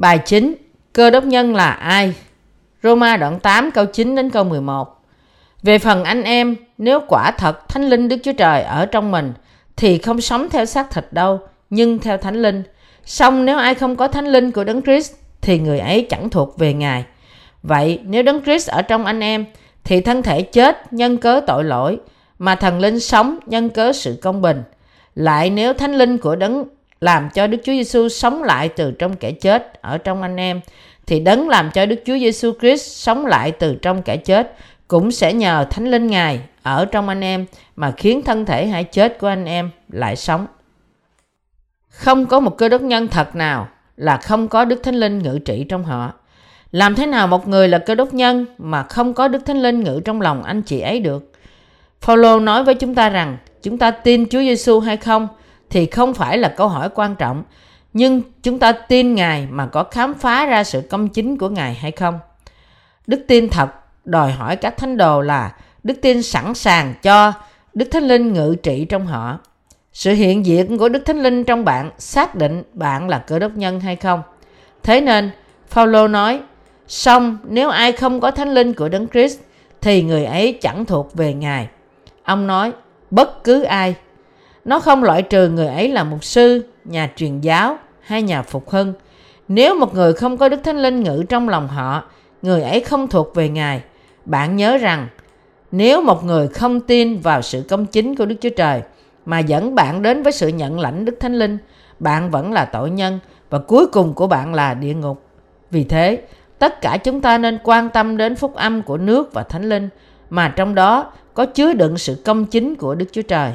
Bài 9. Cơ đốc nhân là ai? Roma đoạn 8 câu 9 đến câu 11. Về phần anh em, nếu quả thật Thánh Linh Đức Chúa Trời ở trong mình, thì không sống theo xác thịt đâu, nhưng theo Thánh Linh. Song nếu ai không có Thánh Linh của Đấng Christ, thì người ấy chẳng thuộc về Ngài. Vậy nếu Đấng Christ ở trong anh em, thì thân thể chết nhân cớ tội lỗi, mà thần linh sống nhân cớ sự công bình. Lại nếu Thánh Linh của Đấng làm cho Đức Chúa Giêsu sống lại từ trong kẻ chết ở trong anh em, thì Đấng làm cho Đức Chúa Giêsu Christ sống lại từ trong kẻ chết cũng sẽ nhờ Thánh Linh Ngài ở trong anh em mà khiến thân thể hay chết của anh em lại sống. Không có một cơ đốc nhân thật nào là không có Đức Thánh Linh ngự trị trong họ. Làm thế nào một người là cơ đốc nhân mà không có Đức Thánh Linh ngự trong lòng anh chị ấy được? Phaolô nói với chúng ta rằng chúng ta tin Chúa Giêsu hay không thì không phải là câu hỏi quan trọng, nhưng chúng ta tin Ngài mà có khám phá ra sự công chính của Ngài hay không? Đức tin thật đòi hỏi các thánh đồ là đức tin sẵn sàng cho Đức Thánh Linh ngự trị trong họ. Sự hiện diện của Đức Thánh Linh trong bạn xác định bạn là cơ đốc nhân hay không. Thế nên, Phaolô nói, song nếu ai không có Thánh Linh của Đấng Christ thì người ấy chẳng thuộc về Ngài. Ông nói, bất cứ ai. Nó không loại trừ người ấy là mục sư, nhà truyền giáo hay nhà phục hưng. Nếu một người không có Đức Thánh Linh ngự trong lòng họ, người ấy không thuộc về Ngài. Bạn nhớ rằng, nếu một người không tin vào sự công chính của Đức Chúa Trời mà dẫn bạn đến với sự nhận lãnh Đức Thánh Linh, bạn vẫn là tội nhân và cuối cùng của bạn là địa ngục. Vì thế, tất cả chúng ta nên quan tâm đến phúc âm của nước và Thánh Linh mà trong đó có chứa đựng sự công chính của Đức Chúa Trời.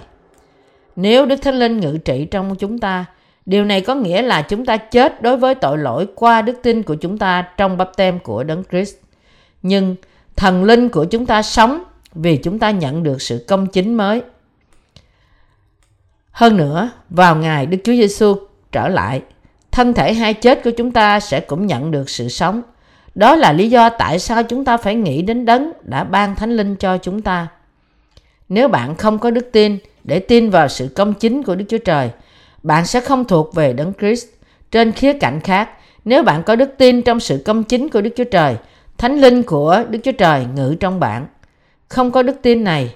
Nếu Đức Thánh Linh ngự trị trong chúng ta, điều này có nghĩa là chúng ta chết đối với tội lỗi qua đức tin của chúng ta trong bắp tem của Đấng Christ. Nhưng thần linh của chúng ta sống vì chúng ta nhận được sự công chính mới. Hơn nữa, vào ngày Đức Chúa Giêsu trở lại, thân thể hai chết của chúng ta sẽ cũng nhận được sự sống. Đó là lý do tại sao chúng ta phải nghĩ đến đấng đã ban thánh linh cho chúng ta. Nếu bạn không có đức tin để tin vào sự công chính của Đức Chúa Trời, bạn sẽ không thuộc về đấng Christ. Trên khía cạnh khác, nếu bạn có đức tin trong sự công chính của Đức Chúa Trời, thánh linh của Đức Chúa Trời ngự trong bạn. Không có đức tin này,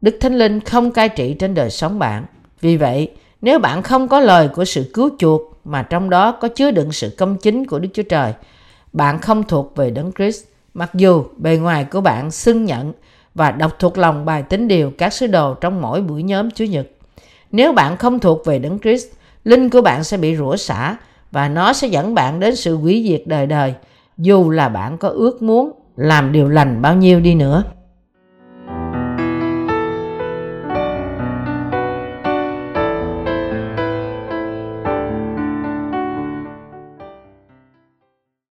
Đức Thánh Linh không cai trị trên đời sống bạn. Vì vậy, nếu bạn không có lời của sự cứu chuộc mà trong đó có chứa đựng sự công chính của Đức Chúa Trời, bạn không thuộc về Đấng Christ. Mặc dù bề ngoài của bạn xưng nhận và đọc thuộc lòng bài tín điều các sứ đồ trong mỗi buổi nhóm Chúa Nhật. Nếu bạn không thuộc về Đấng Christ, linh của bạn sẽ bị rủa xả và nó sẽ dẫn bạn đến sự hủy diệt đời đời, dù là bạn có ước muốn làm điều lành bao nhiêu đi nữa.